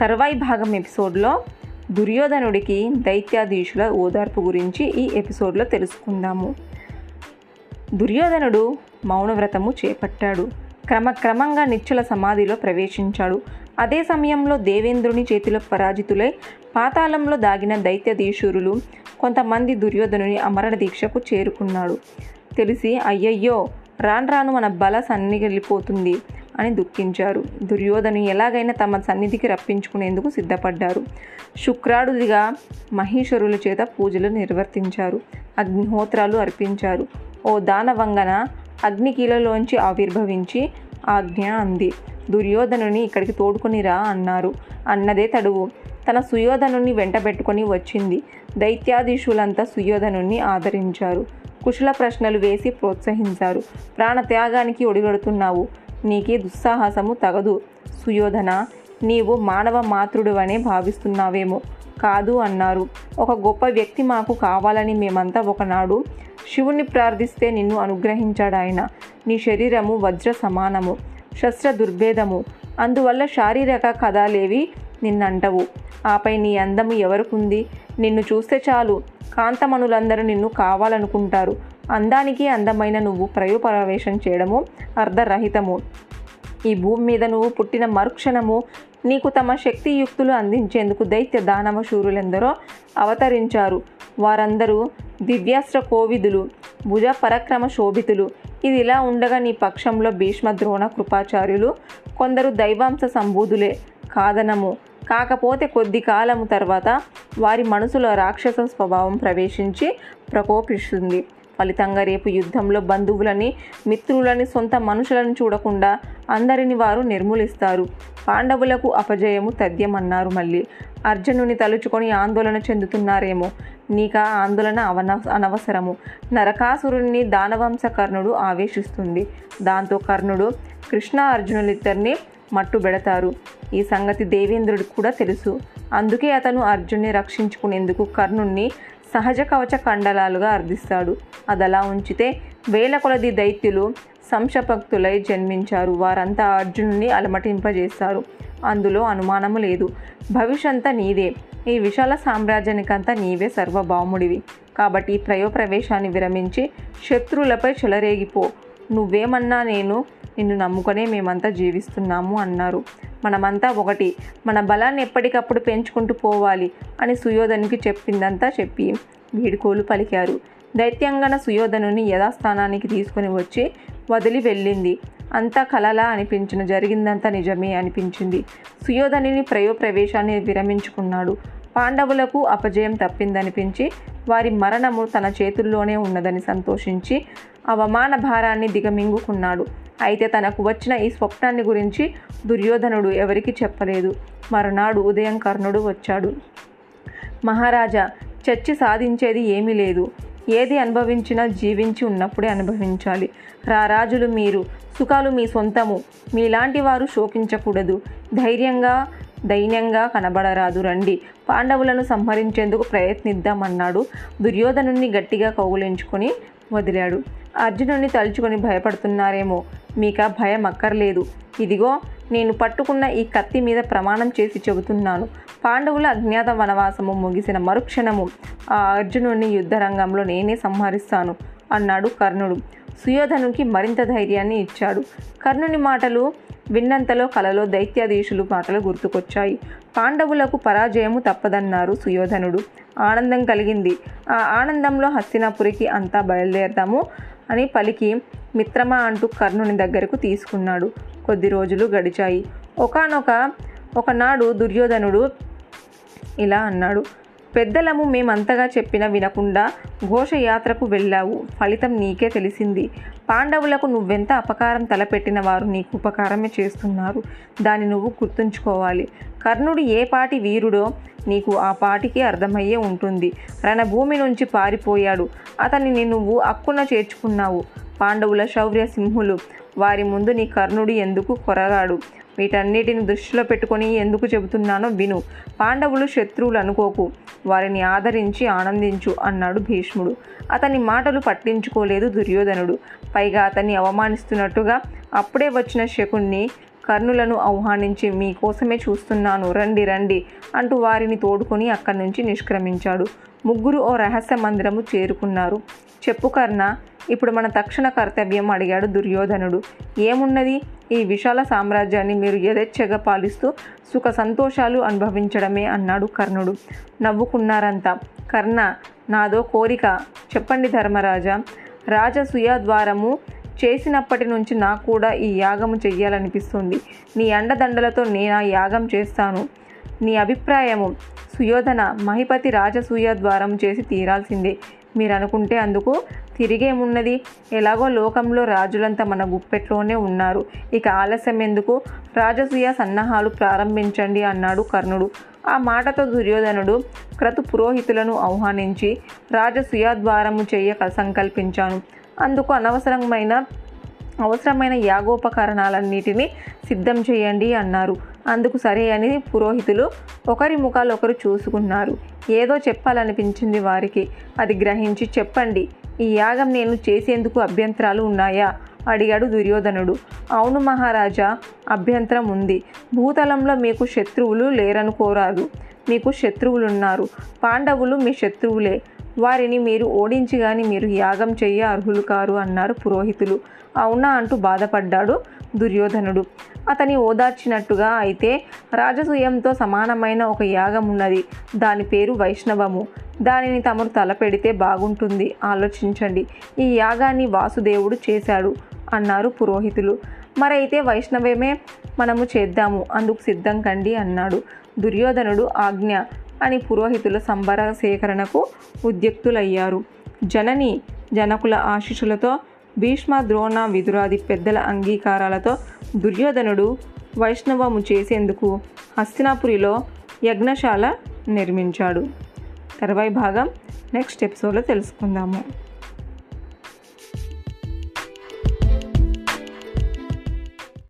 తర్వాయి భాగం ఎపిసోడ్లో దుర్యోధనుడికి దైత్యాధీశుల ఓదార్పు గురించి ఈ ఎపిసోడ్లో తెలుసుకుందాము. దుర్యోధనుడు మౌనవ్రతము చేపట్టాడు. క్రమక్రమంగా నిశ్చల సమాధిలో ప్రవేశించాడు. అదే సమయంలో దేవేంద్రుని చేతిలో పరాజితులై పాతాళంలో దాగిన దైత్యధీశురులు కొంతమంది దుర్యోధనుని అమరణ దీక్షకు చేరుకున్నాడు. తెలిసి అయ్యయ్యో రాను రాను మన బల సన్నిగిలిపోతుంది. అని దుఃఖించారు. దుర్యోధను ఎలాగైనా తమ సన్నిధికి రప్పించుకునేందుకు సిద్ధపడ్డారు. శుక్రాడుదిగా మహేశ్వరుల చేత పూజలు నిర్వర్తించారు. అగ్నిహోత్రాలు అర్పించారు. ఓ దానవంగన అగ్నికీలలోంచి ఆవిర్భవించి ఆజ్ఞ అంది. దుర్యోధనుని ఇక్కడికి తోడుకొని రా అన్నారు. అన్నదే తడువు. తన సుయోధనుని వెంటబెట్టుకొని వచ్చింది. దైత్యాధీశులంతా సుయోధనుని ఆదరించారు. కుశల ప్రశ్నలు వేసి ప్రోత్సహించారు. ప్రాణత్యాగానికి ఒడిగడుతున్నావు. నీకే దుస్సాహసము తగదు. సుయోధన నీవు మానవ మాతృడువనే భావిస్తున్నావేమో. కాదు అన్నారు. ఒక గొప్ప వ్యక్తి మాకు కావాలని మేమంతా ఒకనాడు శివుణ్ణి ప్రార్థిస్తే నిన్ను అనుగ్రహించాడాయన నీ శరీరము వజ్ర సమానము శస్త్ర దుర్భేదము. అందువల్ల శారీరక కథలేవి నిన్నంటవు. ఆపై నీ అందము ఎవరికుంది నిన్ను చూస్తే చాలు. కాంతమనులందరూ నిన్ను కావాలనుకుంటారు. అందానికి అందమైన నువ్వు ప్రయోపరవేశం చేయడము అర్ధరహితము. ఈ భూమి మీద నువ్వు పుట్టిన మరుక్షణము నీకు తమ శక్తియుక్తులు అందించేందుకు దైత్య దానవ శూరులెందరో అవతరించారు. వారందరూ దివ్యాస్త్ర కోవిదులు భుజ పరక్రమ శోభితులు. ఇది ఇలా ఉండగా నీ పక్షంలో భీష్మ ద్రోణ కృపాచార్యులు కొందరు దైవాంశ సంబూధులే. కాదనము. కాకపోతే కొద్ది కాలము తర్వాత వారి మనసులో రాక్షస స్వభావం ప్రవేశించి ప్రకోపిస్తుంది. ఫలితంగా రేపు యుద్ధంలో బంధువులని మిత్రులని సొంత మనుషులను చూడకుండా అందరిని వారు నిర్మూలిస్తారు. పాండవులకు అపజయము తథ్యమన్నారు మళ్ళీ. అర్జునుని తలుచుకొని ఆందోళన చెందుతున్నారేమో. నీక ఆందోళన అవన అనవసరము. నరకాసురుణ్ణి దానవంశ కర్ణుడు ఆవేశిస్తుంది. దాంతో కర్ణుడు కృష్ణ అర్జునులిద్దరిని మట్టుబెడతారు ఈ సంగతి దేవేంద్రుడికి కూడా తెలుసు. అందుకే అతను అర్జున్ని రక్షించుకునేందుకు కర్ణుణ్ణి సహజ కవచ కండలాలుగా అర్థిస్తాడు అదలా ఉంచితే వేల కొలది దైత్యులు సంశభక్తులై జన్మించారు. వారంతా అర్జునుని అలమటింపజేస్తారు. అందులో అనుమానము లేదు. భవిష్యంతా నీదే. ఈ విశాల సామ్రాజ్యానికంతా నీవే సర్వభౌముడివి. కాబట్టి ప్రయోప్రవేశాన్ని విరమించి శత్రువులపై చెలరేగిపో. నువ్వేమన్నా నేను నిన్ను నమ్ముకొనే మేమంతా జీవిస్తున్నాము అన్నారు. మనమంతా ఒకటి మన బలాన్ని ఎప్పటికప్పుడు పెంచుకుంటూ పోవాలి అని సుయోధనికి చెప్పిందంతా చెప్పి వీడుకోలు పలికారు. దైత్యంగన సుయోధనుని యథాస్థానానికి తీసుకుని వచ్చి వదిలి వెళ్ళింది. అంతా కలలా అనిపించిన జరిగిందంతా నిజమే అనిపించింది. సుయోధనుని ప్రయోప్రవేశాన్ని విరమించుకున్నాడు. పాండవులకు అపజయం తప్పిందనిపించి వారి మరణము తన చేతుల్లోనే ఉన్నదని సంతోషించి అవమాన భారాన్ని దిగమింగుకున్నాడు. అయితే తనకు వచ్చిన ఈ స్వప్నాన్ని గురించి దుర్యోధనుడు ఎవరికి చెప్పలేదు. మరునాడు ఉదయం కర్ణుడు వచ్చాడు. మహారాజా చర్చి సాధించేది ఏమీ లేదు. ఏది అనుభవించినా జీవించి ఉన్నప్పుడే అనుభవించాలి. రారాజులు మీరు సుఖాలు మీ సొంతము. మీలాంటి వారు శోకించకూడదు. ధైర్యంగా దైన్యంగా కనబడరాదు. రండి పాండవులను సంహరించేందుకు ప్రయత్నిద్దామన్నాడు. దుర్యోధనుణ్ణి గట్టిగా కౌగులించుకొని వదిలాడు. అర్జునుడిని తలుచుకొని భయపడుతున్నారేమో. మీక భయం అక్కర్లేదు. ఇదిగో నేను పట్టుకున్న ఈ కత్తి మీద ప్రమాణం చేసి చెబుతున్నాను. పాండవుల అజ్ఞాత వనవాసము ముగిసిన మరుక్షణము ఆ అర్జునుడిని యుద్ధరంగంలో నేనే సంహరిస్తాను అన్నాడు కర్ణుడు. సుయోధనునికి మరింత ధైర్యాన్ని ఇచ్చాడు. కర్ణుని మాటలు విన్నంతలో కలలో దైత్యాధీశులు మాటలు గుర్తుకొచ్చాయి. పాండవులకు పరాజయము తప్పదన్నారు సుయోధనుడు. ఆనందం కలిగింది. ఆ ఆనందంలో హస్తినాపురికి అంతా బయలుదేరతాము అని పలికి మిత్రమా అంటూ కర్ణుని దగ్గరకు తీసుకున్నాడు. కొద్ది రోజులు గడిచాయి. ఒకనొక ఒకనాడు దుర్యోధనుడు ఇలా అన్నాడు. పెద్దలము మేమంతగా చెప్పినా వినకుండా ఘోషయాత్రకు వెళ్ళావు. ఫలితం నీకే తెలిసింది. పాండవులకు నువ్వెంత అపకారం తలపెట్టిన వారు నీకు ఉపకారమే చేస్తున్నారు. దాన్ని నువ్వు గుర్తుంచుకోవాలి. కర్ణుడు ఏ పాటి వీరుడో నీకు ఆ పాటికి అర్థమయ్యే ఉంటుంది. రణభూమి నుంచి పారిపోయాడు. అతనిని నువ్వు అక్కున చేర్చుకున్నావు. పాండవుల శౌర్య సింహులు. వారి ముందు నీ కర్ణుడు ఎందుకు కొరగాడు? వీటన్నిటిని దృష్టిలో పెట్టుకొని ఎందుకు చెబుతున్నానో విను. పాండవులు శత్రువులు అనుకోకు. వారిని ఆదరించి ఆనందించు అన్నాడు భీష్ముడు. అతని మాటలు పట్టించుకోలేదు దుర్యోధనుడు. పైగా అతన్ని అవమానిస్తున్నట్టుగా అప్పుడే వచ్చిన శకుణ్ణి కర్ణులను ఆహ్వానించి మీకోసమే చూస్తున్నాను రండి రండి అంటూ వారిని తోడుకొని అక్కడి నుంచి నిష్క్రమించాడు. ముగ్గురు ఓ రహస్య మందిరము చేరుకున్నారు. చెప్పు కర్ణ ఇప్పుడు మన తక్షణ కర్తవ్యం అడిగాడు దుర్యోధనుడు. ఏమున్నది? ఈ విశాల సామ్రాజ్యాన్ని మీరు యథేచ్ఛగా పాలిస్తూ సుఖ సంతోషాలు అనుభవించడమే అన్నాడు కర్ణుడు. నవ్వుకున్నారంతా. కర్ణ నాదో కోరిక. చెప్పండి ధర్మరాజా. రాజసూయ ద్వారము చేసినప్పటి నుంచి నాకు కూడా ఈ యాగము చెయ్యాలనిపిస్తుంది. నీ అండదండలతో నేను ఆ యాగం చేస్తాను? నీ అభిప్రాయము సుయోధన మహిపతి రాజసూయ ద్వారం చేసి తీరాల్సిందే. మీరు అనుకుంటే అందుకు తిరిగేమున్నది? ఎలాగో లోకంలో రాజులంతా మన గుప్పెట్లోనే ఉన్నారు. ఇక ఆలస్యం ఎందుకు? రాజసూయ సన్నాహాలు ప్రారంభించండి అన్నాడు కర్ణుడు. ఆ మాటతో దుర్యోధనుడు క్రతు పురోహితులను ఆహ్వానించి రాజసూయ ద్వారము చేయక సంకల్పించాను. అందుకు అనవసరమైన అవసరమైన యాగోపకరణాలన్నిటినీ సిద్ధం చేయండి అన్నారు. అందుకు సరే అని పురోహితులు ఒకరి ముఖాలు ఒకరు చూసుకున్నారు. ఏదో చెప్పాలనిపించింది వారికి. అది గ్రహించి చెప్పండి ఈ యాగం నేను చేసేందుకు అభ్యంతరాలు ఉన్నాయా? అడిగాడు దుర్యోధనుడు. అవును మహారాజా అభ్యంతరం ఉంది. భూతలంలో మీకు శత్రువులు లేరనుకోరాదు మీకు శత్రువులున్నారు. పాండవులు మీ శత్రువులే. వారిని మీరు ఓడించి కానీ మీరు యాగం చెయ్య అర్హులు కారు అన్నారు పురోహితులు. అవునా అంటూ బాధపడ్డాడు దుర్యోధనుడు. అతని ఓదార్చినట్టుగా అయితే రాజసూయంతో సమానమైన ఒక యాగం ఉన్నది. దాని పేరు వైష్ణవము. దానిని తమరు తలపెడితే బాగుంటుంది. ఆలోచించండి. ఈ యాగాన్ని వాసుదేవుడు చేశాడు అన్నారు పురోహితులు. మరైతే వైష్ణవమే మనము చేద్దాము. అందుకు సిద్ధం కండి అన్నాడు దుర్యోధనుడు ఆజ్ఞ అని పురోహితుల సంబర సేకరణకు ఉద్యుక్తులయ్యారు. జనని జనకుల ఆశీస్సులతో భీష్మ ద్రోణ విదురాది పెద్దల అంగీకారాలతో దుర్యోధనుడు వైష్ణవము చేసేందుకు హస్తినాపురిలో యజ్ఞశాల నిర్మించాడు. తర్వాయి భాగం నెక్స్ట్ ఎపిసోడ్లో తెలుసుకుందాము.